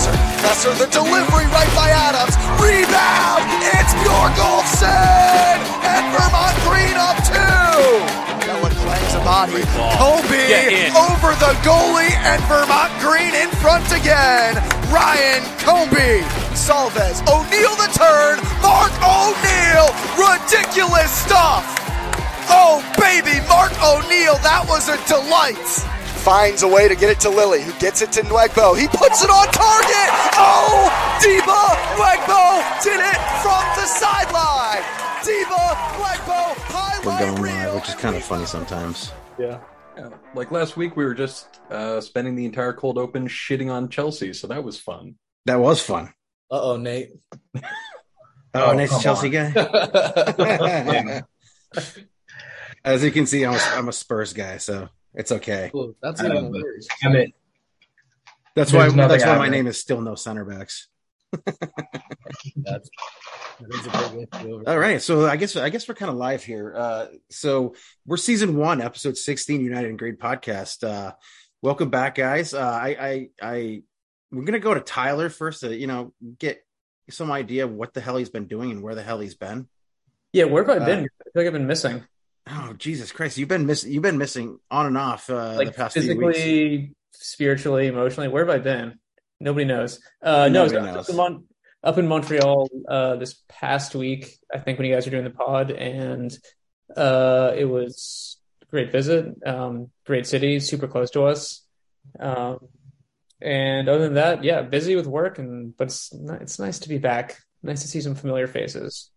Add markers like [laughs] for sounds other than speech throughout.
Lesser. Lesser the delivery right by Adams. Rebound. It's Bjorgolfsson. And Vermont Green up two. Noah clangs a body. Kobe over the goalie and Vermont Green in front again. Ryan Comby. Salvez. O'Neal the turn. Mark O'Neal. Ridiculous stuff. Oh, baby, Mark O'Neal, that was a delight. Finds a way to get it to Lilly, who gets it to Nwegbo. He puts it on target. Oh, Deba Nwegbo did it from the sideline. Deba Nwegbo We're highlight going live, which is kind of funny sometimes. Yeah. yeah. Like last week, we were just uh, spending the entire cold open shitting on Chelsea, so that was fun. That was fun. Uh oh, Nate. [laughs] Oh, Oh, nice come Chelsea on. guy. [laughs] [laughs] As you can see, I'm a, I'm a Spurs guy, so it's okay. Cool. That's I even know, but- worse. Damn it. That's why There's nothing that's why my happening. name is still no center backs. [laughs] That's, that is a big way to be over. All right, so I guess I guess we're kind of live here. Uh, so we're season one, episode sixteen, United and Grade podcast. Uh, welcome back, guys. Uh, I, I I we're gonna go to Tyler first to you know get some idea of what the hell he's been doing and where the hell he's been. Yeah, where have I Uh, been? I feel like I've been missing. Oh Jesus Christ, you've been missing. You've been missing on and off uh, the Like past few weeks. physically, spiritually, emotionally. Where have I been? Nobody knows. Uh, Nobody was knows. Up, in Mon- up in Montreal uh, this past week, I think when you guys were doing the pod, and uh, it was great visit. Um, great city, super close to us. Um, and other than that, yeah, busy with work, and but it's it's nice to be back. Nice to see some familiar faces.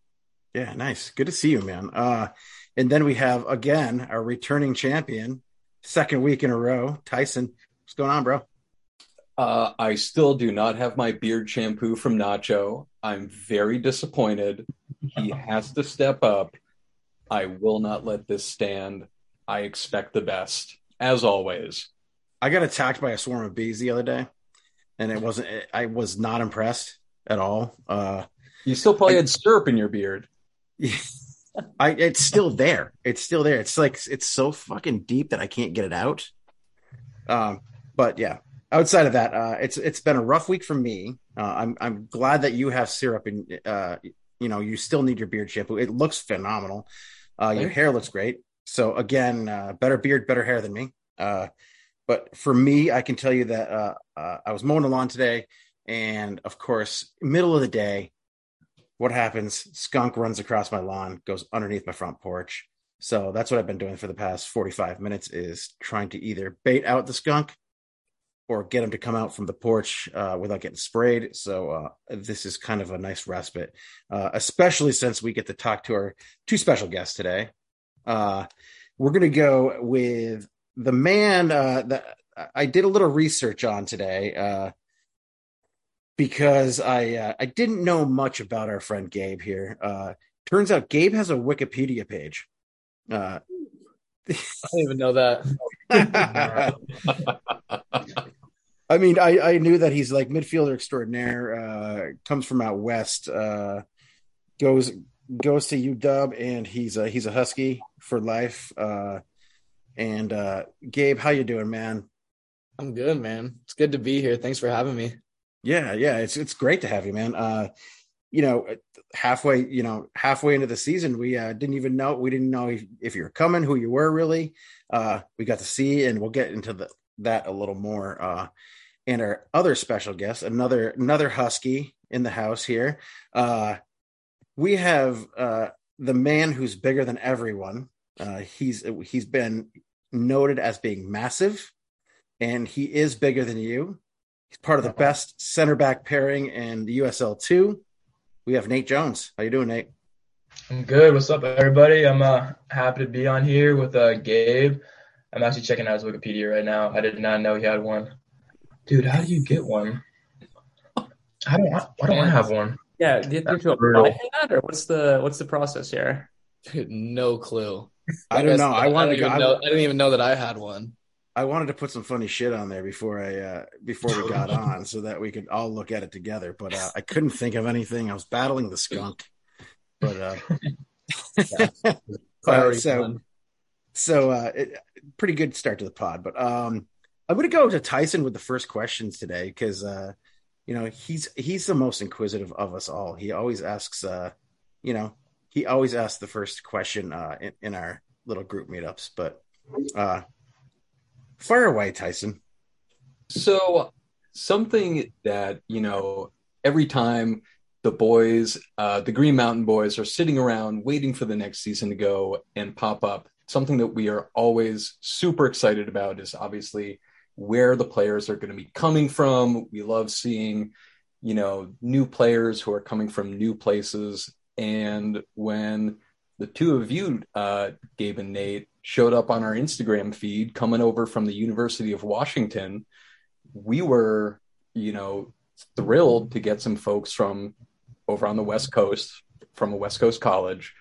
Yeah, nice. Good to see you, man. Uh, and then we have again our returning champion, second week in a row, Tyson. What's going on, bro? Uh, I still do not have my beard shampoo from Nacho. I'm very disappointed. He has to step up. I will not let this stand. I expect the best, as always. I got attacked by a swarm of bees the other day, and it wasn't. I was not impressed at all. Uh, You still probably had syrup in your beard. [laughs] I it's still there. It's still there. It's like it's so fucking deep that I can't get it out. Um, but yeah, outside of that, uh, it's it's been a rough week for me. Uh, I'm I'm glad that you have syrup and uh, you know, you still need your beard shampoo. It looks phenomenal. Uh, your hair looks great. So again, uh, better beard, better hair than me. Uh, but for me, I can tell you that uh, uh, I was mowing the lawn today, and of course, middle of the day, what happens? Skunk runs across my lawn, goes underneath my front porch. So that's what I've been doing for the past 45 minutes is trying to either bait out the skunk or get him to come out from the porch uh, without getting sprayed. So uh, this is kind of a nice respite, uh, especially since we get to talk to our two special guests today. Uh, we're going to go with the man uh, that I did a little research on today. Because I uh, I didn't know much about our friend Gabe here. Uh, turns out Gabe has a Wikipedia page. Uh, I don't even know that. [laughs] I mean, I, I knew that he's like midfielder extraordinaire. Uh, comes from out west. Uh, goes goes to UW, and he's a he's a Husky for life. Uh, and uh, Gabe, how you doing, man? I'm good, man. It's good to be here. Thanks for having me. Yeah, yeah, it's it's great to have you, man. Uh, you know, halfway, you know, halfway into the season, we uh, didn't even know we didn't know if, if you were coming, who you were really. Uh, we got to see, and we'll get into the, that a little more. Uh, and our other special guest, another another husky in the house here. Uh, we have uh, the man who's bigger than everyone. Uh, he's he's been noted as being massive, and he is bigger than you. He's part of the best center back pairing in the USL two. We have Nate Jones. How you doing, Nate? I'm good. What's up, everybody? I'm uh, happy to be on here with uh, Gabe. I'm actually checking out his Wikipedia right now. I did not know he had one. Dude, how do you get one? I don't. Why don't I have one? Yeah, do you have to apply for that, or what's the what's the process here? Dude, [laughs] no clue. I don't know. I wanted to. don't, even I, know, I didn't even know that I had one. I wanted to put some funny shit on there before I uh, before we got [laughs] on, so that we could all look at it together. But uh, I couldn't think of anything. I was battling the skunk. But uh, [laughs] uh, Priority so so uh, it, pretty good start to the pod. But um, I'm going to go to Tyson with the first questions today because uh, you know, he's he's the most inquisitive of us all. He always asks, uh, you know, he always asks the first question uh, in, in our little group meetups. But uh, fire away, Tyson. So something that you know every time the boys, uh, the Green Mountain Boys, are sitting around waiting for the next season to go and pop up. Something that we are always super excited about is obviously where the players are going to be coming from. We love seeing, you know, new players who are coming from new places. And when the two of you, uh, Gabe and Nate, showed up on our Instagram feed coming over from the University of Washington, we were, you know, thrilled to get some folks from over on the West Coast from a West Coast college.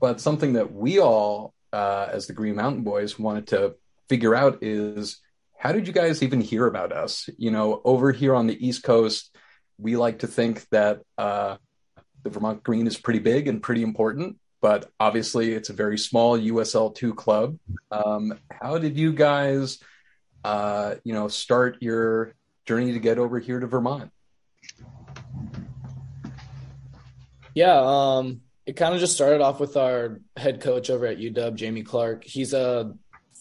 But something that we all, uh, as the Green Mountain Boys, wanted to figure out is how did you guys even hear about us? You know, over here on the East Coast, we like to think that uh, the Vermont Green is pretty big and pretty important, but obviously it's a very small USL two club. Um, how did you guys, uh, you know, start your journey to get over here to Vermont? Yeah, um, it kind of just started off with our head coach over at UW, Jamie Clark. He's uh,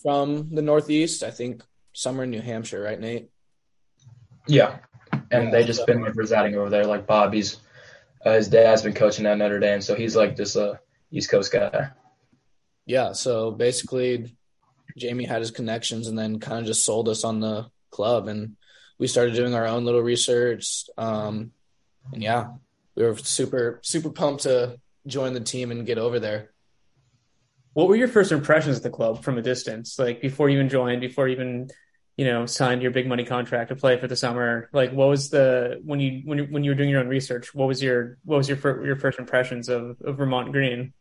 from the Northeast, I think somewhere in New Hampshire, right, Nate? Yeah, and they just been like residing over there. Like Bobby's, uh, his dad's been coaching at Notre Dame, so he's like just a East Coast guy. Yeah, so basically, Jamie had his connections and then kind of just sold us on the club, and we started doing our own little research. Um, and yeah, we were super super pumped to join the team and get over there. What were your first impressions of the club from a distance? Like before you even joined, before you even you know signed your big money contract to play for the summer. Like what was the when you when you when you were doing your own research? What was your what was your fir- your first impressions of, of Vermont Green?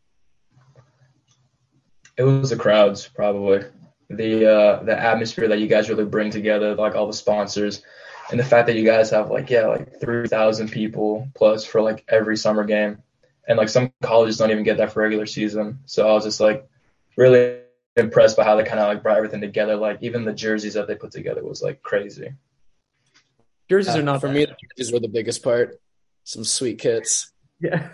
It was the crowds, probably. The uh, the atmosphere that you guys really bring together, like all the sponsors and the fact that you guys have like yeah like 3000 people plus for like every summer game. And like some colleges don't even get that for regular season. So i was just like really impressed by how they kind of like brought everything together. Like even the jerseys that they put together was like crazy. Jerseys uh, are not for me. The jerseys were the biggest part. Some sweet kits. Yeah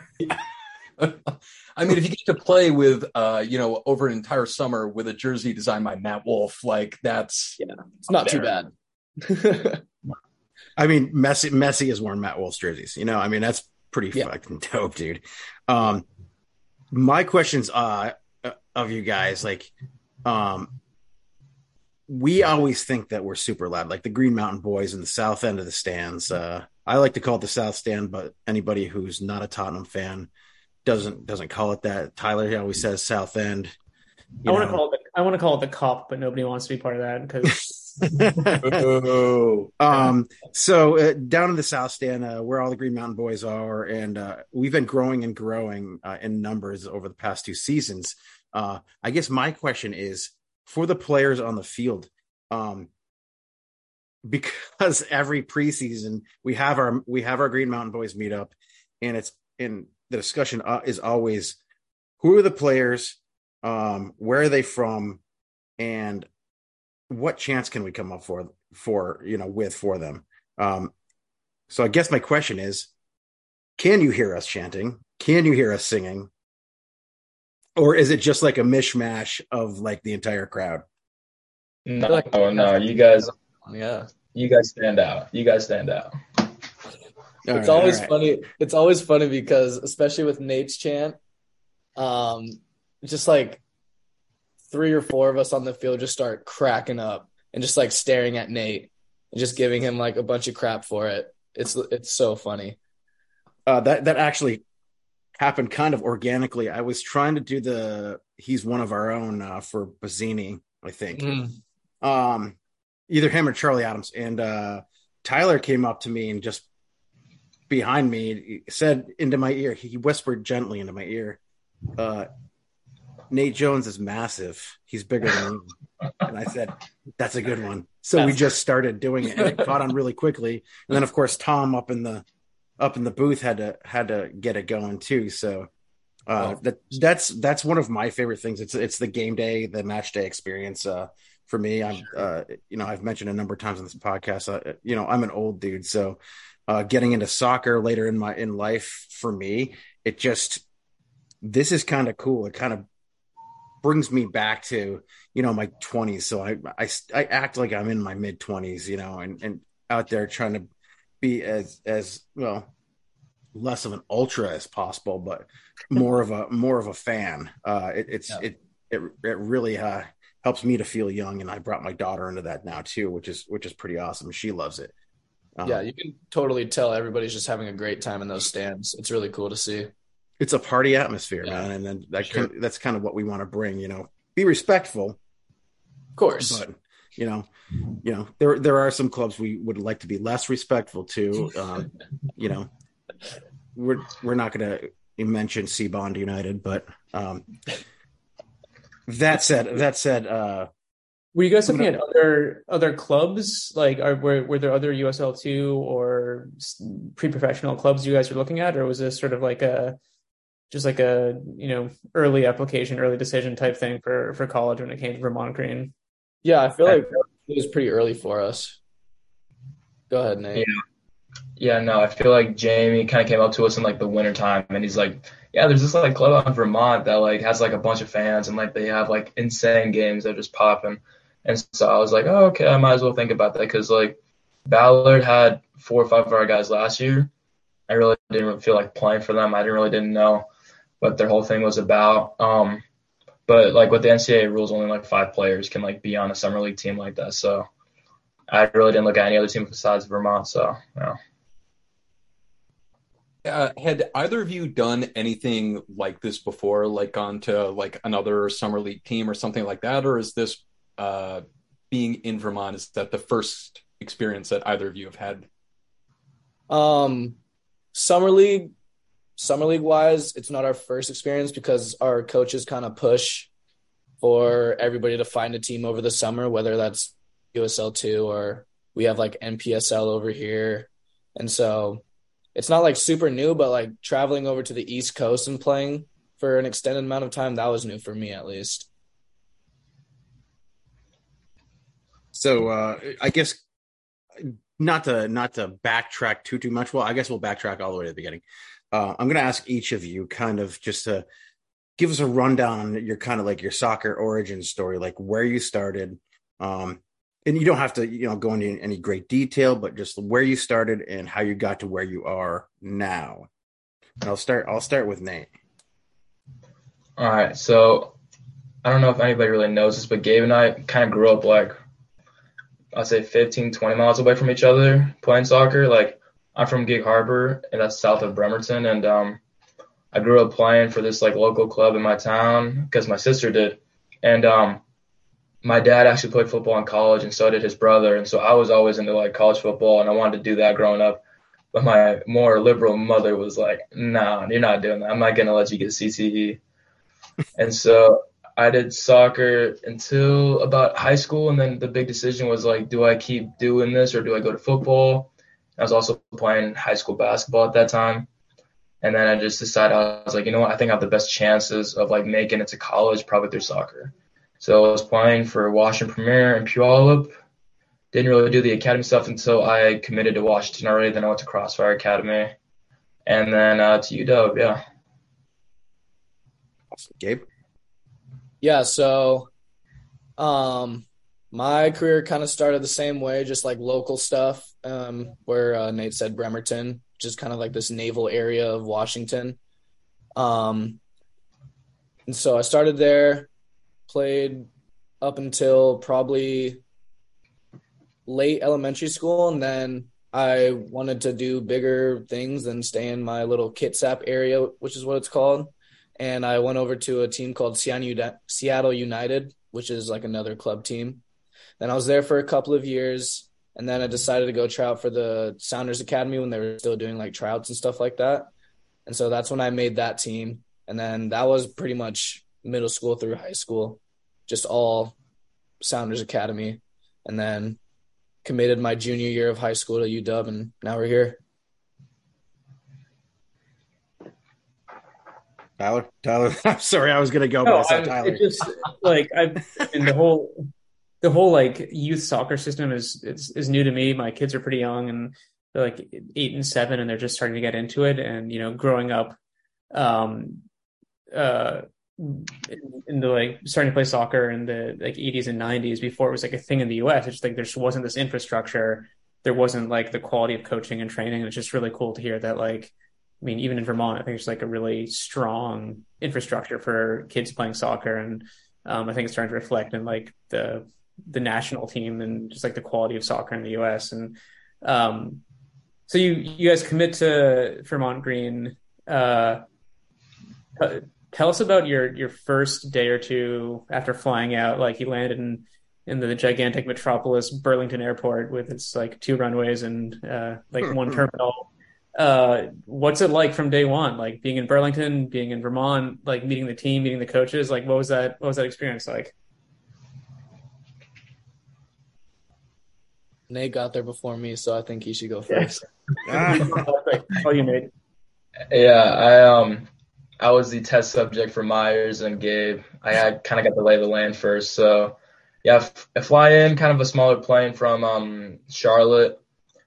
[laughs] I mean, if you get to play with, uh, you know, over an entire summer with a jersey designed by Matt Wolf, like that's yeah, it's not too bad. [laughs] I mean, Messi Messi has worn Matt Wolf's jerseys. You know, I mean, that's pretty yeah. fucking dope, dude. Um, my questions uh of you guys, like, um, we always think that we're super loud, like the Green Mountain Boys in the south end of the stands. Uh, I like to call it the South Stand, but anybody who's not a Tottenham fan doesn't doesn't call it that. Tyler he always says South End. I want to call it the, I want to call it the Kop, but nobody wants to be part of that because [laughs] um, so uh, down in the South Stand, uh, where all the Green Mountain Boys are, and uh, we've been growing and growing uh, in numbers over the past two seasons. Uh, I guess my question is for the players on the field, um, because [laughs] every preseason we have our we have our Green Mountain Boys meet up, and it's in the discussion uh, is always who are the players, um, where are they from, and what chance can we come up for for you know with for them? Um, so I guess my question is, can you hear us chanting? Can you hear us singing? Or is it just like a mishmash of like the entire crowd? No, no, you guys, yeah, you guys stand out. You guys stand out. All it's right, always right. funny. It's always funny because, especially with Nate's chant, um, just like three or four of us on the field just start cracking up and just like staring at Nate and just giving him like a bunch of crap for it. It's it's so funny. Uh, that that actually happened kind of organically. I was trying to do the he's one of our own uh, for Bazzini, I think. Mm. Um, either him or Charlie Adams, and uh, Tyler came up to me and just behind me said into my ear. He whispered gently into my ear, uh, Nate Jones is massive. He's bigger than me. and I said, that's a good one. So that's we just started doing it and it caught on really quickly. And then of course Tom up in the up in the booth had to had to get it going too. So uh, that that's that's one of my favorite things. It's it's the game day, the match day experience uh, for me. I'm, uh, you know, I've mentioned a number of times on this podcast. Uh, you know, I'm an old dude, so uh, getting into soccer later in my in life for me, it just this is kind of cool. It kind of brings me back to you know my 20s. So I I, I act like I'm in my mid 20s, you know, and and out there trying to be as as well less of an ultra as possible, but [laughs] more of a more of a fan. Uh, it, it's yeah. it it it really uh, helps me to feel young, and I brought my daughter into that now too, which is which is pretty awesome. She loves it. Um, yeah, you can totally tell everybody's just having a great time in those stands. It's really cool to see. It's a party atmosphere, yeah, man, and then that sure. of, that's kind of what we want to bring. You know, be respectful, of course, but you know, you know, there there are some clubs we would like to be less respectful to. Um, you know, we're we're not going to mention C Bond United, but um, that said, that said, uh, were you guys looking at other other clubs? Like, are were were there other USL two or pre professional clubs you guys were looking at, or was this sort of like a just like a you know early application, early decision type thing for for college when it came to Vermont Green? Yeah, I feel like it was pretty early for us. Go ahead, Nate. Yeah. Yeah, no, I feel like Jamie kind of came up to us in like the wintertime and he's like, yeah, there's this like club out in Vermont that like has like a bunch of fans and like they have like insane games that are just popping. And so I was like, oh, okay, I might as well think about that because like Ballard had four or five of our guys last year. I really didn't feel like playing for them. I didn't really didn't know what their whole thing was about. Um, but like with the NCAA rules, only like five players can like be on a summer league team like that. So I really didn't look at any other team besides Vermont. So yeah. Uh, had either of you done anything like this before, like gone to like another summer league team or something like that, or is this uh, being in Vermont? Is that the first experience that either of you have had? Um, summer league, summer league wise, it's not our first experience because our coaches kind of push for everybody to find a team over the summer, whether that's USL two or we have like NPSL over here, and so it's not like super new, but like traveling over to the East Coast and playing for an extended amount of time, that was new for me at least. So uh, I guess not to not to backtrack too too much. Well, I guess we'll backtrack all the way to the beginning. Uh, I'm going to ask each of you kind of just to give us a rundown your kind of like your soccer origin story, like where you started, um, and you don't have to you know go into any great detail but just where you started and how you got to where you are now and i'll start i'll start with nate all right so i don't know if anybody really knows this but gabe and i kind of grew up like i'd say 15 20 miles away from each other playing soccer like i'm from gig harbor and that's south of bremerton and um i grew up playing for this like local club in my town because my sister did and um my dad actually played football in college and so did his brother. And so I was always into like college football and I wanted to do that growing up. But my more liberal mother was like, nah, you're not doing that. I'm not going to let you get CTE. and so I did soccer until about high school. And then the big decision was like, do I keep doing this or do I go to football? I was also playing high school basketball at that time. And then I just decided, I was like, you know what? I think I have the best chances of like making it to college probably through soccer. So I was playing for Washington Premier and Puyallup. Didn't really do the academy stuff until I committed to Washington already. Then I went to Crossfire Academy, and then uh, to UW. Yeah. Gabe. Yeah. So, um, my career kind of started the same way, just like local stuff. Um, where uh, Nate said Bremerton, just kind of like this naval area of Washington. Um, and so I started there played up until probably late elementary school and then I wanted to do bigger things than stay in my little Kitsap area, which is what it's called. And I went over to a team called Seattle United, which is like another club team. Then I was there for a couple of years. And then I decided to go try out for the Sounders Academy when they were still doing like tryouts and stuff like that. And so that's when I made that team. And then that was pretty much middle school through high school, just all Sounders Academy, and then committed my junior year of high school to UW, and now we're here. Tyler, Tyler, [laughs] I'm sorry, I was gonna go, no, but I said Tyler. just like I in the whole the whole like youth soccer system is is is new to me. My kids are pretty young and they're like eight and seven, and they're just starting to get into it. And you know, growing up, um, uh, in, in the like starting to play soccer in the like 80s and 90s before it was like a thing in the US. It's just like there just wasn't this infrastructure. There wasn't like the quality of coaching and training. And it's just really cool to hear that like I mean, even in Vermont, I think it's like a really strong infrastructure for kids playing soccer, and um, I think it's starting to reflect in like the the national team and just like the quality of soccer in the U.S. And um, so you you guys commit to Vermont Green. Uh, tell us about your your first day or two after flying out. Like you landed in in the gigantic metropolis Burlington Airport with its like two runways and uh, like one terminal uh, what's it like from day one? Like being in Burlington, being in Vermont, like meeting the team, meeting the coaches. Like what was that? What was that experience like? Nate got there before me, so I think he should go first. [laughs] oh, you made. Yeah, I um, I was the test subject for Myers and Gabe. I had kind of got the lay of the land first, so yeah, I fly in kind of a smaller plane from um Charlotte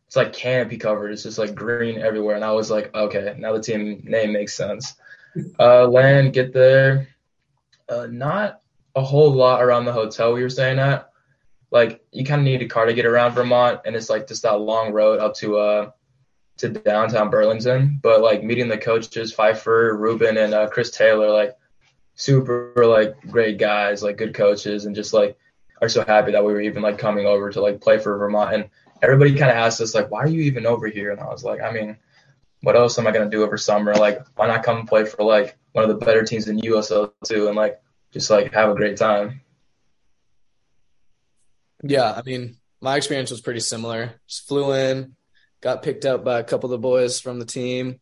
it's like canopy covered. It's just like green everywhere. And I was like, okay, now the team name makes sense. Uh, land, get there. Uh, not a whole lot around the hotel we were staying at. Like you kind of need a car to get around Vermont, and it's like just that long road up to uh to downtown Burlington. But like meeting the coaches, Pfeiffer, Ruben, and uh, Chris Taylor, like super like great guys, like good coaches, and just like are so happy that we were even like coming over to like play for Vermont. And everybody kind of asked us like, why are you even over here? And I was like, I mean, what else am I gonna do over summer? Like, why not come play for like one of the better teams in USL two, and like just like have a great time. Yeah, I mean, my experience was pretty similar. Just flew in, got picked up by a couple of the boys from the team,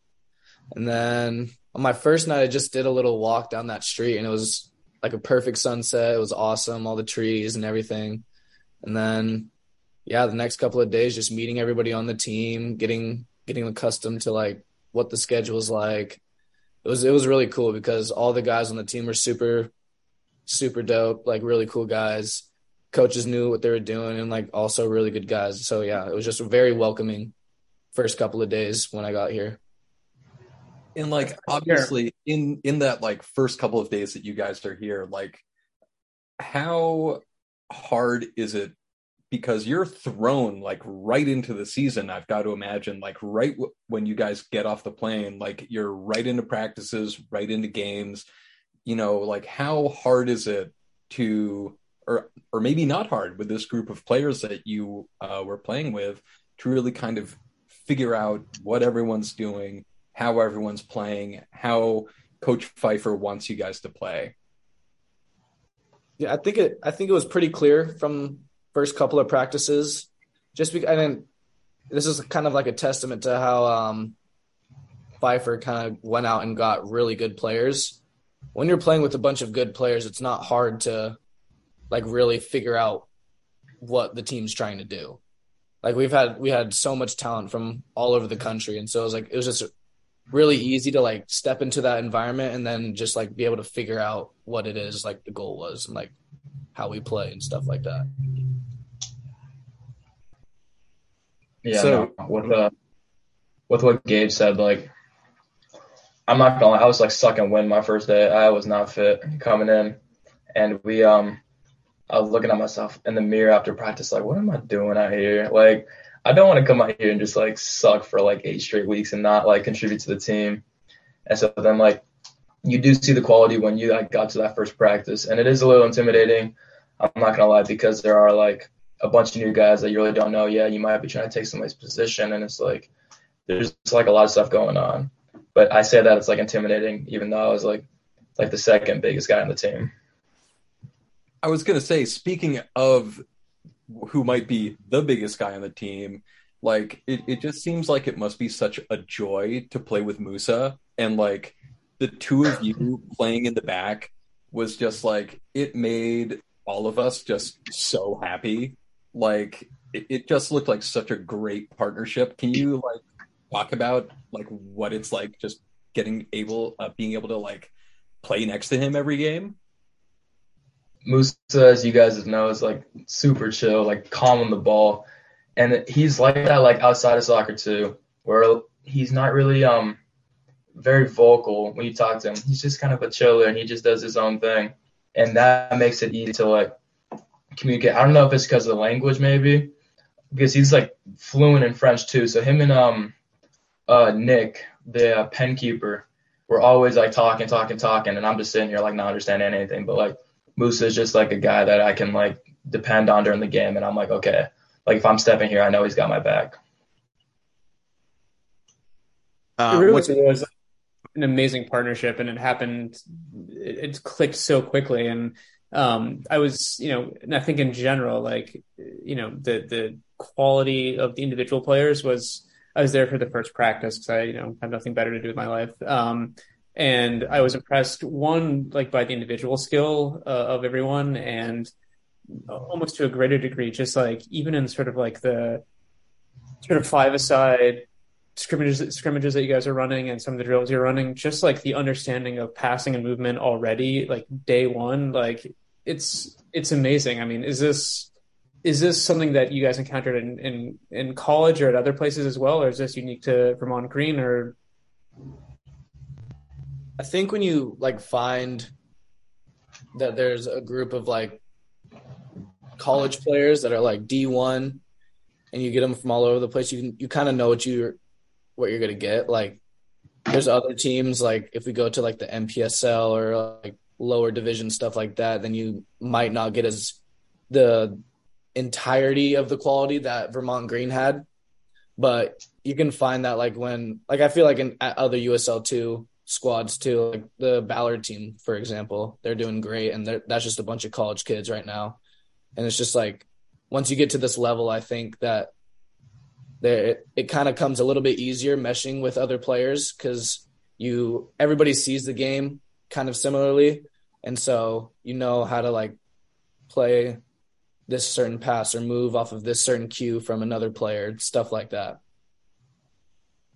and then on my first night, I just did a little walk down that street, and it was like a perfect sunset. It was awesome, all the trees and everything. And then yeah, the next couple of days, just meeting everybody on the team, getting getting accustomed to like what the schedule is like. It was it was really cool because all the guys on the team were super super dope, like really cool guys. Coaches knew what they were doing and like also really good guys. So yeah, it was just very welcoming first couple of days when I got here. And like obviously in in that like first couple of days that you guys are here, like how hard is it because you're thrown like right into the season i've got to imagine like right w- when you guys get off the plane like you're right into practices right into games. You know like how hard is it to or or maybe not hard with this group of players that you uh, were playing with to really kind of figure out what everyone's doing how everyone's playing how coach pfeiffer wants you guys to play? Yeah i think it i think it was pretty clear from first couple of practices, just because, and this is kind of like a testament to how um, Pfeiffer kind of went out and got really good players. When you're playing with a bunch of good players, it's not hard to like really figure out what the team's trying to do. Like we've had we had so much talent from all over the country, and so it was like it was just really easy to like step into that environment and then just like be able to figure out what it is like the goal was and like how we play and stuff like that. Yeah, so, no, with uh, with what Gabe said, like I'm not gonna lie, I was like sucking wind my first day. I was not fit coming in, and we um, I was looking at myself in the mirror after practice, like, what am I doing out here? Like, I don't want to come out here and just like suck for like eight straight weeks and not like contribute to the team. And so then like you do see the quality when you like got to that first practice, and it is a little intimidating. I'm not gonna lie because there are like a bunch of new guys that you really don't know yet. You might be trying to take somebody's position, and it's like there's like a lot of stuff going on. But I say that it's like intimidating, even though I was like like the second biggest guy on the team. I was gonna say, speaking of who might be the biggest guy on the team, like it, it just seems like it must be such a joy to play with Musa and like the two of you [laughs] playing in the back was just like it made all of us just so happy like it, it just looked like such a great partnership. Can you like talk about like what it's like just getting able uh, being able to like play next to him every game? Musa, as you guys know, is like super chill, like calm on the ball, and he's like that like outside of soccer too, where he's not really um very vocal when you talk to him. He's just kind of a chiller and he just does his own thing, and that makes it easy to like communicate. I don't know if it's because of the language maybe, because he's like fluent in French too. So him and um uh Nick, the uh, pen keeper, were always like talking, talking, talking, and I'm just sitting here like not understanding anything. But like Musa is just like a guy that I can like depend on during the game, and I'm like, okay, like if I'm stepping here, I know he's got my back. Uh, it really was an amazing partnership, and it happened. It, it clicked so quickly, and um, I was, you know, and I think in general, like, you know, the the quality of the individual players was. I was there for the first practice because I, you know, have nothing better to do with my life. Um, and I was impressed one like by the individual skill uh, of everyone, and almost to a greater degree, just like even in sort of like the sort of five aside scrimmages scrimmages that you guys are running and some of the drills you're running, just like the understanding of passing and movement already, like day one, like it's it's amazing. I mean, is this is this something that you guys encountered in in, in college or at other places as well, or is this unique to Vermont Green or? I think when you like find that there's a group of like college players that are like D1 and you get them from all over the place, you can you kind of know what you're what you're gonna get. Like there's other teams like if we go to like the NPSL or like lower division stuff like that, then you might not get as the entirety of the quality that Vermont Green had. But you can find that like when like I feel like in at other USL two squads too, like the Ballard team, for example, they're doing great and that's just a bunch of college kids right now. And it's just like once you get to this level, I think that there it, it kind of comes a little bit easier meshing with other players because you everybody sees the game kind of similarly and so you know how to like play this certain pass or move off of this certain cue from another player stuff like that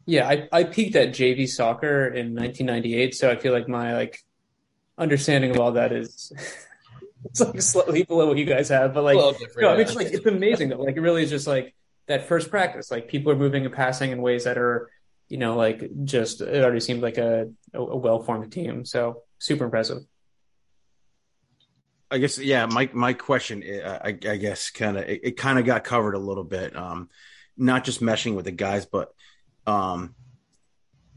yeah i, I peaked at jv soccer in 1998 so i feel like my like understanding of all that is [laughs] it's like slightly below what you guys have but like no, I mean, it's like it's amazing though like it really is just like that first practice. Like people are moving and passing in ways that are, you know, like just it already seemed like a, a, a well formed team. So super impressive. I guess yeah. My my question, uh, I, I guess, kind of it, it kind of got covered a little bit. Um, not just meshing with the guys, but um,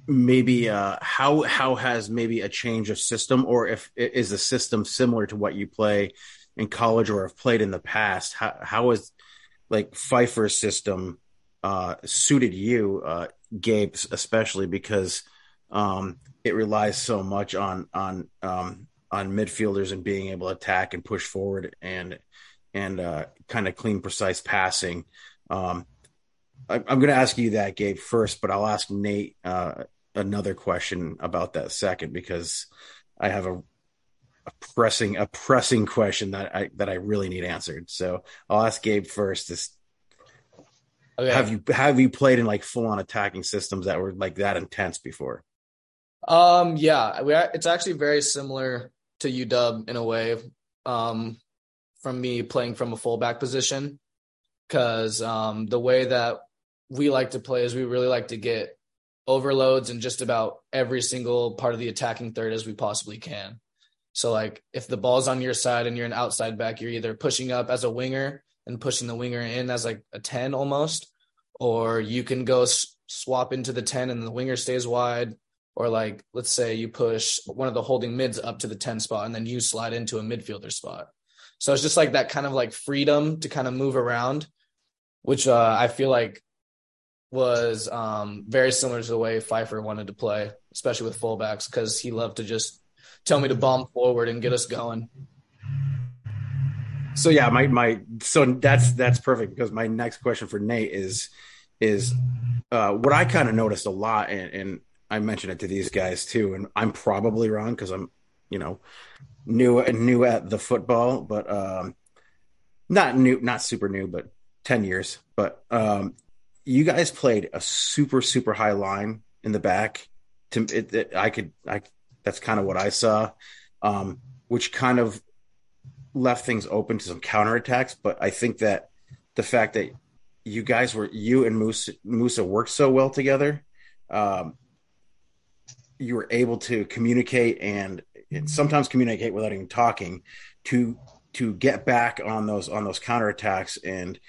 maybe uh, how how has maybe a change of system, or if is the system similar to what you play in college or have played in the past? How how is like Pfeiffer's system uh, suited you, uh, Gabe, especially because um, it relies so much on on um, on midfielders and being able to attack and push forward and and uh, kind of clean, precise passing. Um, I, am going to ask you that, Gabe, first, but I'll ask Nate uh, another question about that second because I have a a pressing a pressing question that I that I really need answered. So I'll ask Gabe first. Is, okay. Have you have you played in like full on attacking systems that were like that intense before? Um, yeah, we, it's actually very similar to UW in a way. Um, from me playing from a fullback position, because um, the way that we like to play is we really like to get overloads in just about every single part of the attacking third as we possibly can. So like if the ball's on your side and you're an outside back, you're either pushing up as a winger and pushing the winger in as like a 10 almost, or you can go s- swap into the 10 and the winger stays wide. Or like, let's say you push one of the holding mids up to the 10 spot and then you slide into a midfielder spot. So it's just like that kind of like freedom to kind of move around, which uh, I feel like was um, very similar to the way Pfeiffer wanted to play, especially with fullbacks, because he loved to just tell me to bomb forward and get us going. So yeah, my my so that's that's perfect because my next question for Nate is is uh, what I kind of noticed a lot, and, and I mentioned it to these guys too, and I'm probably wrong because I'm you know new and new at the football, but um, not new, not super new, but ten years. But um, you guys played a super super high line in the back. To it, it I could I that's kind of what I saw, um, which kind of left things open to some counterattacks. But I think that the fact that you guys were you and Musa, Musa worked so well together, um, you were able to communicate and, and sometimes communicate without even talking to to get back on those on those counterattacks and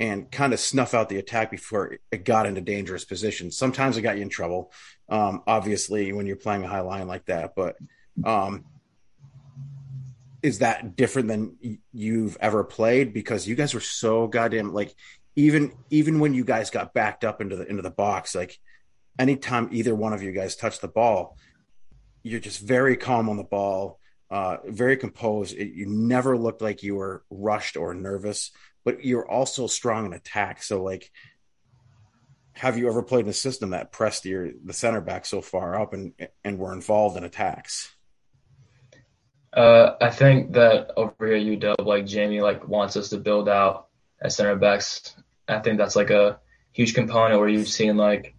and kind of snuff out the attack before it got into dangerous positions. Sometimes it got you in trouble, um, obviously, when you're playing a high line like that. But um, is that different than you've ever played? Because you guys were so goddamn like even even when you guys got backed up into the into the box, like anytime either one of you guys touch the ball, you're just very calm on the ball, uh, very composed. It, you never looked like you were rushed or nervous but you're also strong in attack. So like, have you ever played in a system that pressed your the center back so far up and and were involved in attacks? Uh, I think that over here at UW like Jamie like wants us to build out as center backs. I think that's like a huge component where you've seen like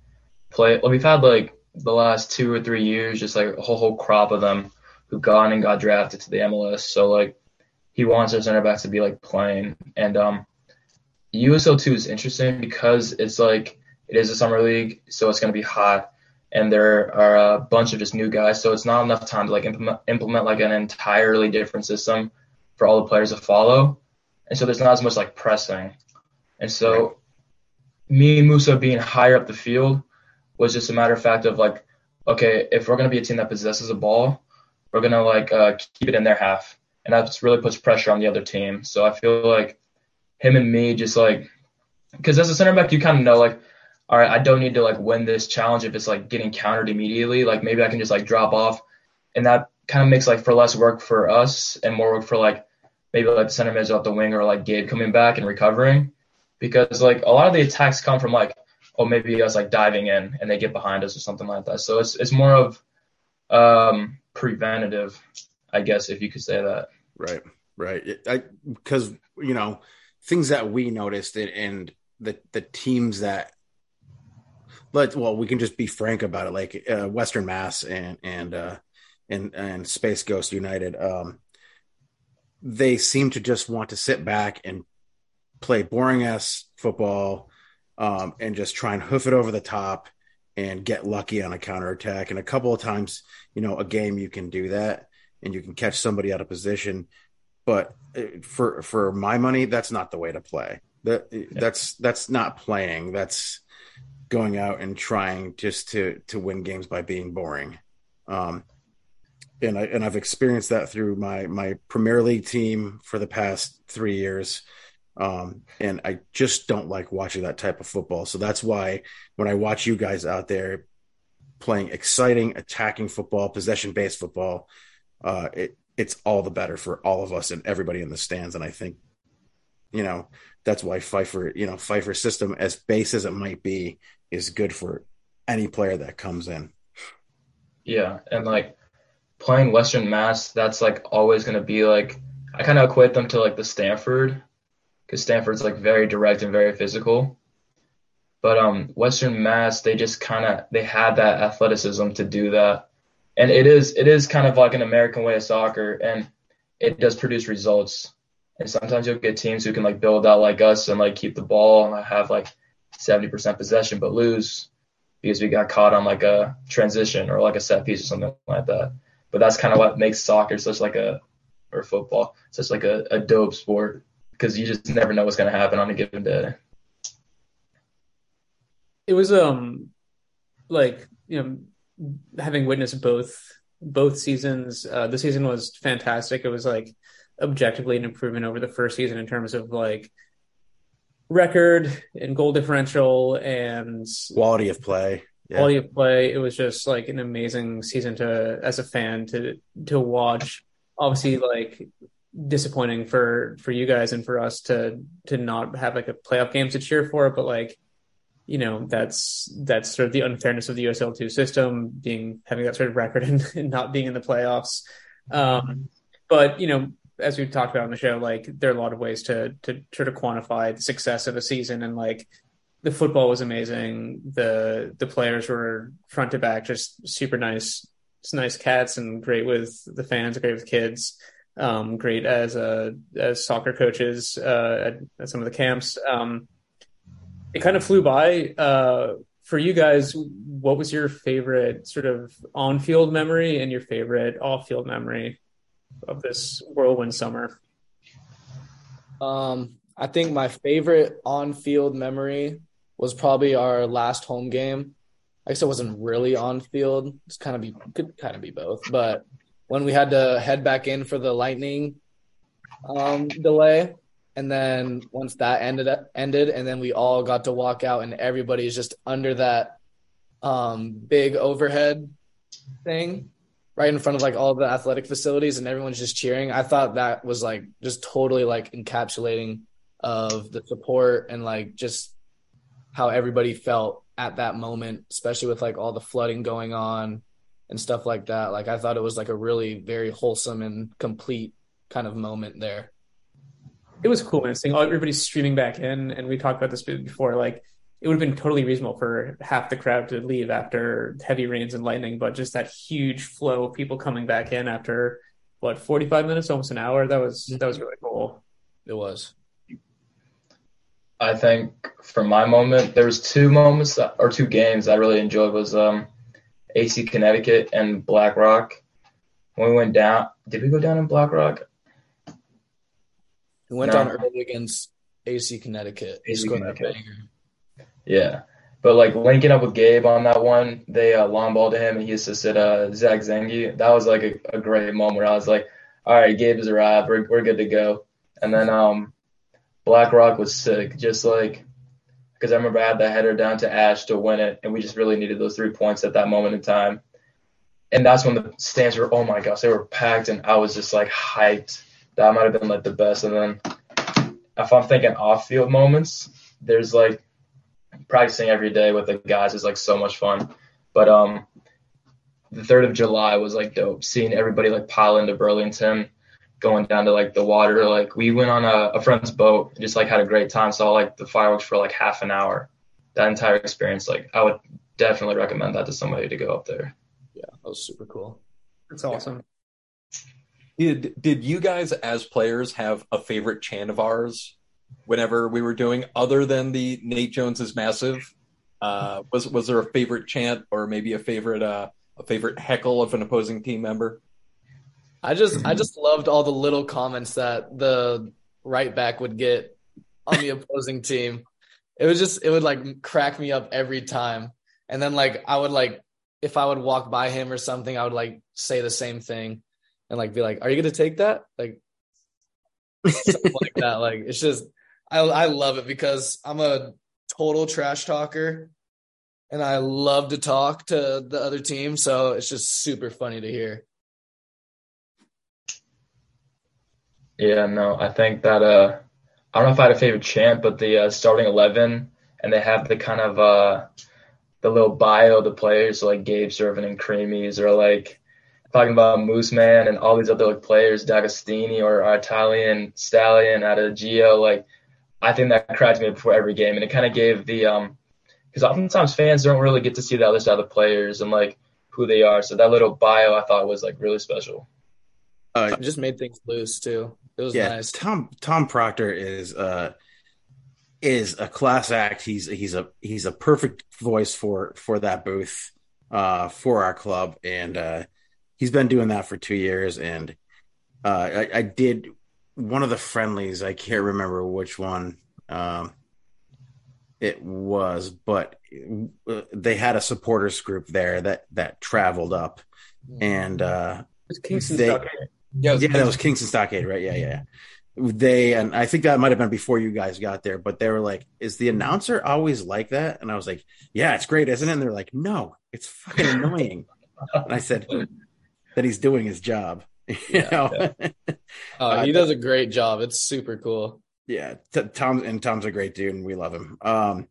play. Well, we've had like the last two or three years, just like a whole whole crop of them who gone and got drafted to the MLS. So like he wants our center backs to be like playing. And um, USL two is interesting because it's like it is a summer league, so it's going to be hot, and there are a bunch of just new guys, so it's not enough time to like implement implement like an entirely different system for all the players to follow, and so there's not as much like pressing, and so. Me and Musa being higher up the field was just a matter of fact of like, okay, if we're gonna be a team that possesses a ball, we're gonna like uh, keep it in their half. And that really puts pressure on the other team. So I feel like him and me just like because as a center back you kind of know like all right I don't need to like win this challenge if it's like getting countered immediately. Like maybe I can just like drop off. And that kind of makes like for less work for us and more work for like maybe like the center mids off the wing or like Gabe coming back and recovering. Because like a lot of the attacks come from like oh maybe us like diving in and they get behind us or something like that so it's it's more of um preventative I guess if you could say that. Right, right. Because you know things that we noticed and, and the the teams that let well we can just be frank about it like uh, Western Mass and and uh, and and Space Ghost United. Um, they seem to just want to sit back and play boring ass football um, and just try and hoof it over the top and get lucky on a counterattack. And a couple of times, you know, a game you can do that and you can catch somebody out of position. But uh, for for my money, that's not the way to play. That yeah. that's that's not playing. That's going out and trying just to to win games by being boring. Um, and I and I've experienced that through my my Premier League team for the past three years. Um, and I just don't like watching that type of football. So that's why when I watch you guys out there playing exciting, attacking football, possession based football, uh, it it's all the better for all of us and everybody in the stands. And I think, you know, that's why Pfeiffer, you know, Pfeiffer system, as base as it might be, is good for any player that comes in. Yeah, and like playing Western Mass, that's like always going to be like I kind of equate them to like the Stanford, because Stanford's like very direct and very physical. But um, Western Mass, they just kind of they had that athleticism to do that and it is it is kind of like an American way of soccer, and it does produce results. And sometimes you'll get teams who can like build out like us and like keep the ball and have like 70% possession, but lose because we got caught on like a transition or like a set piece or something like that. But that's kind of what makes soccer such like a or football such like a, a dope sport because you just never know what's going to happen on a given day. It was um like you know having witnessed both both seasons, uh, the season was fantastic. It was like objectively an improvement over the first season in terms of like record and goal differential and quality of play. Yeah. Quality of play. It was just like an amazing season to as a fan to to watch. Obviously, like disappointing for for you guys and for us to to not have like a playoff game to cheer for, but like you know that's that's sort of the unfairness of the USL two system being having that sort of record [laughs] and, and not being in the playoffs. Um, but you know, as we've talked about on the show, like there are a lot of ways to to to quantify the success of a season, and like the football was amazing. The the players were front to back just super nice, nice cats, and great with the fans, great with kids. Um, great as uh, as soccer coaches uh, at, at, some of the camps. Um, it kind of flew by. Uh, for you guys, what was your favorite sort of on-field memory and your favorite off-field memory of this whirlwind summer? Um, I think my favorite on-field memory was probably our last home game. I guess it wasn't really on field. It's kind of be could kind of be both, but when we had to head back in for the lightning um, delay, and then once that ended ended, and then we all got to walk out, and everybody's just under that um, big overhead thing right in front of like all the athletic facilities, and everyone's just cheering. I thought that was like just totally like encapsulating of the support and like just how everybody felt at that moment, especially with like all the flooding going on and stuff like that. Like I thought it was like a really very wholesome and complete kind of moment there. It was cool man seeing all everybody's streaming back in and we talked about this before like it would have been totally reasonable for half the crowd to leave after heavy rains and lightning, but just that huge flow of people coming back in after what 45 minutes, almost an hour. That was that was really cool. It was. I think for my moment, there was two moments that, or two games I really enjoyed was um, AC Connecticut and Black Rock. When we went down, did we go down in Black Rock? We went no. down early against AC Connecticut. AC Connecticut. Yeah. But like linking up with Gabe on that one, they uh, long ball to him and he assisted uh, Zach Zengi. That was like a, a, great moment where I was like, all right, Gabe is arrived. We're, we're good to go. And then um, Black Rock was sick. Just like because I remember I had the header down to Ash to win it, and we just really needed those three points at that moment in time. And that's when the stands were, oh my gosh, they were packed, and I was just like hyped. That might have been like the best. And then if I'm thinking off field moments, there's like practicing every day with the guys is like so much fun. But um, the third of July was like dope. Seeing everybody like pile into Burlington going down to like the water. Like we went on a, a friend's boat, and just like had a great time. Saw like the fireworks for like half an hour. That entire experience, like I would definitely recommend that to somebody to go up there. Yeah, that was super cool. It's awesome. Did did you guys as players have a favorite chant of ours whenever we were doing other than the Nate Jones is massive? Uh, was was there a favorite chant or maybe a favorite uh, a favorite heckle of an opposing team member? I just I just loved all the little comments that the right back would get on the opposing team. It was just it would like crack me up every time. And then like I would like if I would walk by him or something, I would like say the same thing and like be like, "Are you gonna take that?" Like something like [laughs] that. Like it's just I I love it because I'm a total trash talker and I love to talk to the other team, so it's just super funny to hear. Yeah, no, I think that uh, I don't know if I had a favorite chant, but the uh, starting eleven, and they have the kind of uh, the little bio of the players, so like Gabe Serving and Creemees, or like talking about Moose Man and all these other like players, D'Agostini or Italian Stallion out of Geo. Like, I think that cracked me before every game, and it kind of gave the um, because oftentimes fans don't really get to see the other side of the players and like who they are. So that little bio I thought was like really special. Uh, just made things loose too. It was yeah, nice. Tom Tom Proctor is uh is a class act. He's he's a he's a perfect voice for for that booth uh for our club. And uh he's been doing that for 2 years. And uh I, I did one of the friendlies, I can't remember which one um it was, but uh, they had a supporters group there that that traveled up. And uh they, yeah, yeah, that was Kingston Stockade, right? Yeah, yeah. Yeah. They and I think that might have been before you guys got there, but they were like, "Is the announcer always like that?" And I was like, "Yeah, it's great, isn't it?" And they're like, "No, it's fucking [laughs] annoying." and I said that he's doing his job. [laughs] you yeah, know? Yeah. Oh, he does a great job. It's super cool. Yeah, t- Tom and Tom's a great dude, and we love him. Um,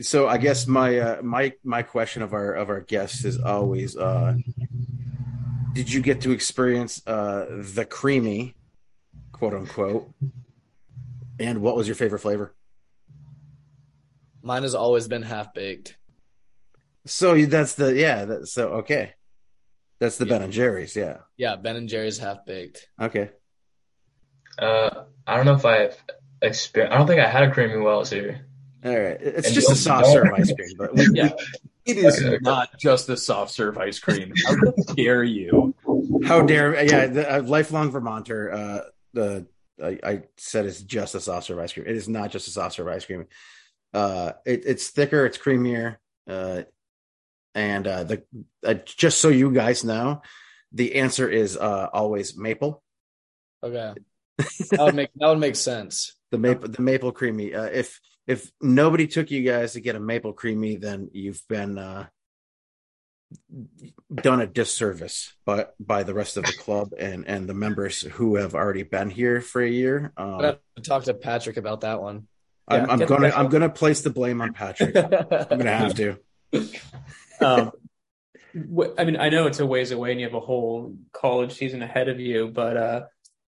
so I guess my uh, my my question of our of our guests is always uh, did you get to experience uh, the creemee, quote unquote? And what was your favorite flavor? Mine has always been half baked. So that's the yeah. That, so okay. That's the Yeah. Ben and Jerry's. Yeah. Yeah, Ben and Jerry's half baked. Okay. Uh, I don't know if I've experienced. I don't think I had a creemee wells here. All right. It's And just a don't- soft serve ice cream, but we, Yeah. It is Okay. not just a soft serve ice cream. How [laughs] dare you? how dare yeah, the uh, lifelong Vermonter. Uh, the I, I said it's just a soft serve ice cream. It is not just a soft serve ice cream. Uh, it, it's thicker, it's creamier, uh, and uh, the uh, just so you guys know, the answer is uh, always maple. Okay. That would make that would make sense. The maple, the maple creemee. Uh, if if nobody took you guys to get a maple creemee, then you've been uh, done a disservice by by the rest of the club and and the members who have already been here for a year. I'm Um, to talk to Patrick about that one. I'm, I'm gonna I'm gonna place the blame on Patrick. I'm gonna have to. [laughs] um, I mean, I know it's a ways away and you have a whole college season ahead of you, but uh,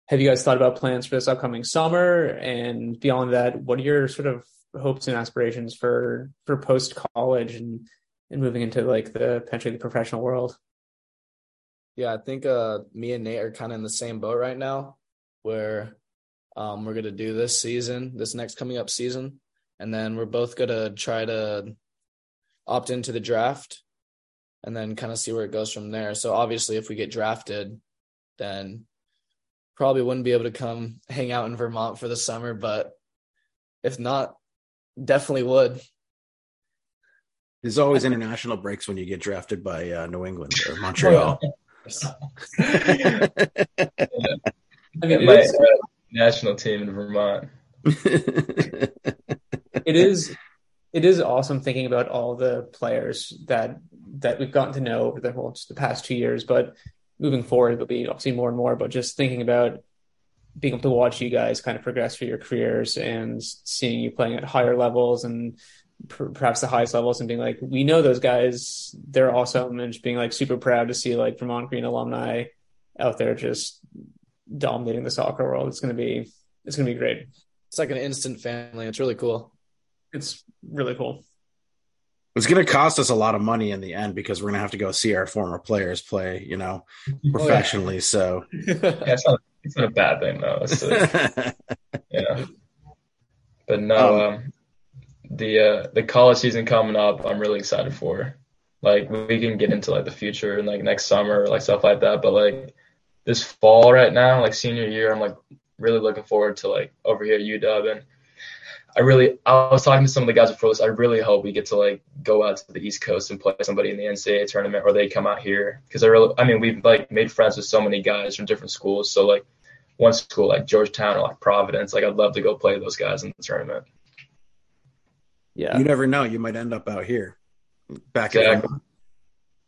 have you guys thought about plans for this upcoming summer? And beyond that, what are your sort of hopes and aspirations for for post college and and moving into like the potentially the professional world? Yeah, I think uh me and Nate are kind of in the same boat right now where um we're to do this season, this next coming up season, and then we're both to try to opt into the draft and then kind of see where it goes from there. So obviously if we get drafted, then probably wouldn't be able to come hang out in Vermont for the summer, but if not, definitely would. There's always international breaks when you get drafted by uh, New England or [laughs] Montreal. [laughs] I mean, My is, uh, national team in Vermont. [laughs] it is it is awesome thinking about all the players that that we've gotten to know over the whole just the past two years but moving forward it'll be obviously more and more but just thinking about being able to watch you guys kind of progress through your careers and seeing you playing at higher levels and per- perhaps the highest levels and being like we know those guys they're awesome and just being like super proud to see like Vermont Green alumni out there just dominating the soccer world it's going to be it's going to be great It's like an instant family. It's really cool. it's really cool It's going to cost us a lot of money in the end because we're going to have to go see our former players play, you know, oh, professionally. So, [laughs] Yeah, it's not. It's not a bad thing though. It's like, [laughs] yeah. But no, um, the uh, the college season coming up, I'm really excited for. Like we can get into like the future and like next summer, like stuff like that. But like this fall right now, like senior year, I'm like really looking forward to like over here at UW and. I really, I was talking to some of the guys before this. I really hope we get to like go out to the East Coast and play somebody in the NCAA tournament, or they come out here because I really, I mean, we've like made friends with so many guys from different schools. So like one school like Georgetown or like Providence. Like I'd love to go play those guys in the tournament. yeah you never know. You might end up out here back Exactly. at Vermont.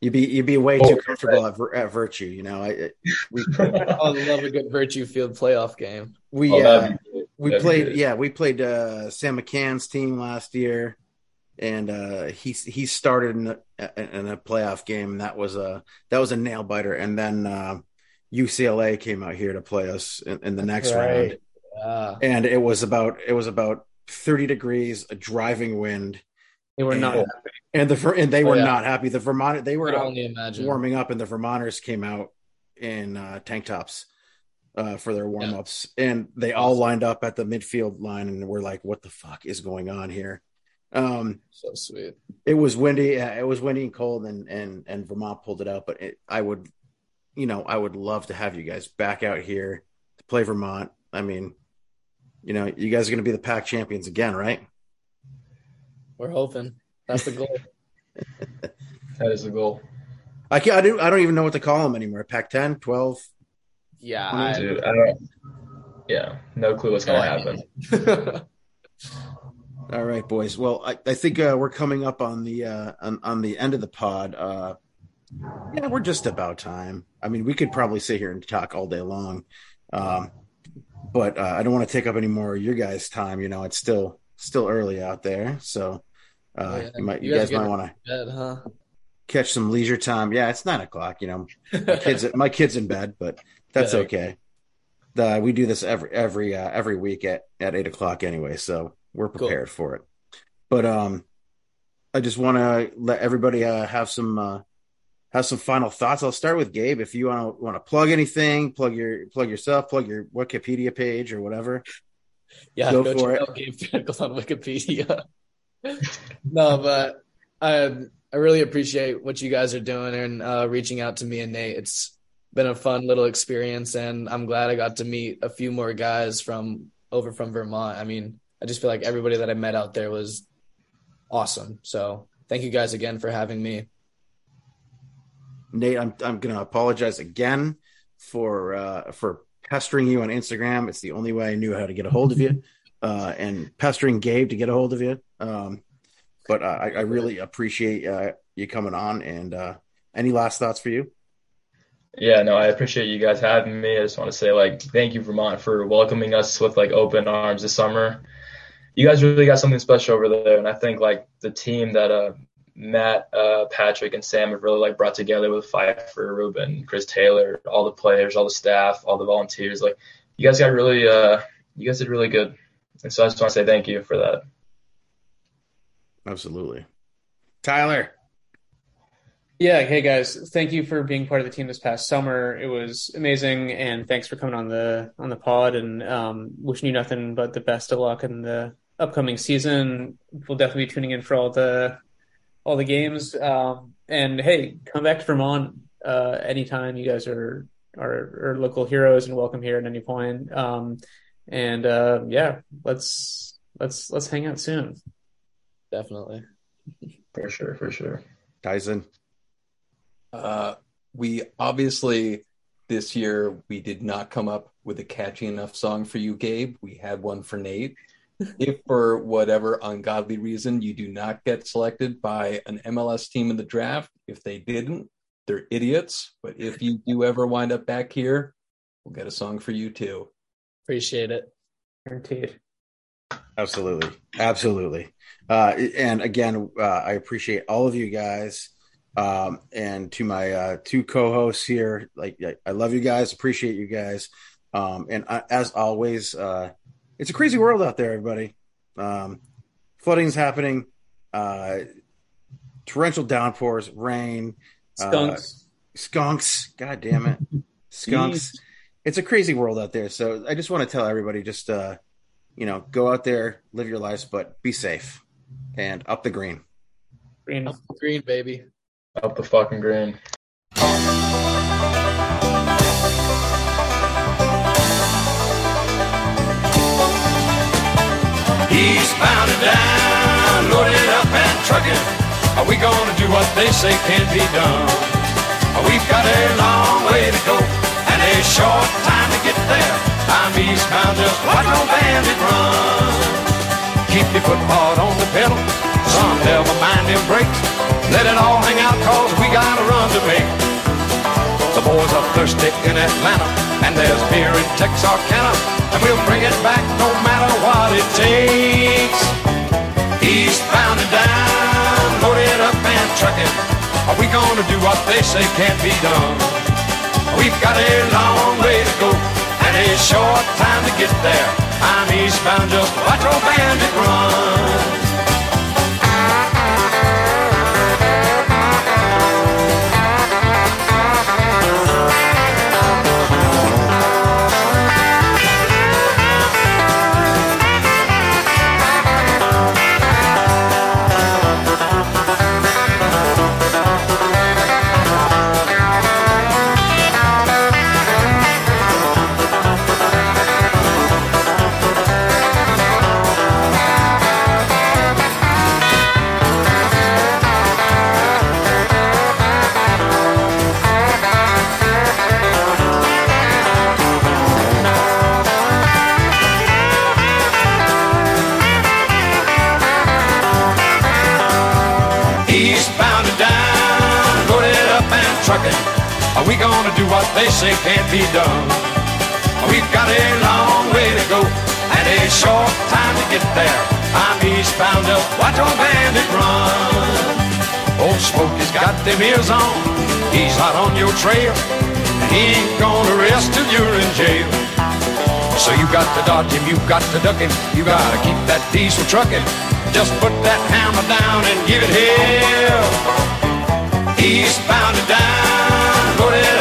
You'd be you'd be way Oh, too comfortable at, at Virtue. You know, I we [laughs] I love a good Virtue Field playoff game. we Oh, uh, that'd be good. we That'd played yeah we played uh, Sam McCann's team last year, and uh, he he started in a, in a playoff game. And that was a that was a nail biter. And then uh, UCLA came out here to play us in, in the next Right. round, Yeah. and it was about it was about thirty degrees, a driving wind, They were not Yeah. and the and they Oh, were yeah. not happy. The Vermont they were could out only imagine. warming up, and the Vermonters came out in uh, tank tops uh, for their warm ups, and they all lined up at the midfield line, and we're like, "What the fuck is going on here?" Um, So sweet. it was windy. It was windy and cold, and and and Vermont pulled it out. But it, I would, you know, I would love to have you guys back out here to play Vermont. I mean, you know, you guys are going to be the Pac champions again, right? We're hoping. That's the goal. [laughs] That is the goal, I can't. I don't. I don't even know what to call them anymore. Pac 10, 12. yeah. I, dude. I don't. Yeah, no clue what's gonna happen. [laughs] All right, boys. Well, I, I think uh, we're coming up on the uh, on, on the end of the pod. Uh, yeah, we're just about time. I mean, we could probably sit here and talk all day long, um, but uh, I don't want to take up any more of your guys' time. You know, it's still still early out there, so uh, Yeah, you might you you guys guys might want to huh? catch some leisure time. Yeah, it's nine o'clock. You know, my [laughs] kids my kids in bed, but that's Yeah. okay. We do this every every uh, every week at at eight o'clock anyway, so we're Cool. prepared for it. But um, I just want to let everybody uh, have some uh, have some final thoughts. I'll start with Gabe. If you want to want to plug anything, plug your plug yourself, plug your Wikipedia page or whatever. Yeah, go, go for it. Gabe [laughs] Pinnacles on Wikipedia. no, but I I really appreciate what you guys are doing and uh, reaching out to me and Nate. It's been a fun little experience, and I'm glad I got to meet a few more guys from over from Vermont. I mean, I just feel like everybody that I met out there was awesome. So thank you guys again for having me. Nate, I'm I'm gonna apologize again for uh, for pestering you on Instagram. It's the only way I knew how to get a hold of you, [laughs] uh, and pestering Gabe to get a hold of you. Um, but uh, I, I, really appreciate uh, you coming on. And uh, any last thoughts for you? Yeah, no, I appreciate you guys having me. I just want to say like thank you Vermont for welcoming us with like open arms this summer. You guys really got something special over there, and I think like the team that uh, Matt, uh, Patrick, and Sam have really like brought together with Pfeiffer, Ruben, Chris Taylor, all the players, all the staff, all the volunteers. Like you guys got really, uh, you guys did really good, and so I just want to say thank you for that. Absolutely, Tyler. Yeah, hey guys, thank you for being part of the team this past summer. It was amazing, and thanks for coming on the on the pod. And um, wishing you nothing but the best of luck in the upcoming season. We'll definitely be tuning in for all the all the games. Um, and hey, come back to Vermont uh, anytime. You guys are, are, are local heroes and welcome here at any point. Um, and uh, yeah, let's let's let's hang out soon. Definitely, for sure, for sure. Tyson, uh, we obviously this year we did not come up with a catchy enough song for you, Gabe. We had one for Nate if for whatever ungodly reason you do not get selected by an MLS team in the draft, if they didn't, they're idiots. But if you do ever wind up back here, we'll get a song for you too. Appreciate it. Guaranteed. Absolutely. Absolutely. Uh, and again, uh, I appreciate all of you guys. Um, and to my uh, two co-hosts here, like I love you guys, appreciate you guys. Um, and I, as always, uh, it's a crazy world out there, everybody. Um, flooding's happening, uh, torrential downpours, rain, uh, skunks, uh, skunks. God damn it, [laughs] skunks. It's a crazy world out there. So I just want to tell everybody, just uh, you know, go out there, live your lives, but be safe and up the green. Green, up the green, baby. Up the fucking green. Down, loaded up and trucking. Are we gonna do what they say can't be done? We've got a long way to go and a short time to get there. I'm eastbound, just watch no bandit run. Keep your foot hard on the pedal, son, never mind them brakes. Let it all hang out, cause we got a run to make. Boys are thirsty in Atlanta, and there's beer in Texarkana and we'll bring it back no matter what it takes. Eastbound and down, loaded up and trucking. Are we gonna do what they say can't be done? We've got a long way to go and a short time to get there. I'm eastbound, just watch old bandit run. They say can't be done. We've got a long way to go and a short time to get there. I'm eastbound up, watch old bandit run. Old Smokey's got them ears on, he's hot on your trail. And he ain't gonna rest till you're in jail. So you got to dodge him, you got to duck him, you gotta keep that diesel trucking. Just put that hammer down and give it hell. eastbound and down,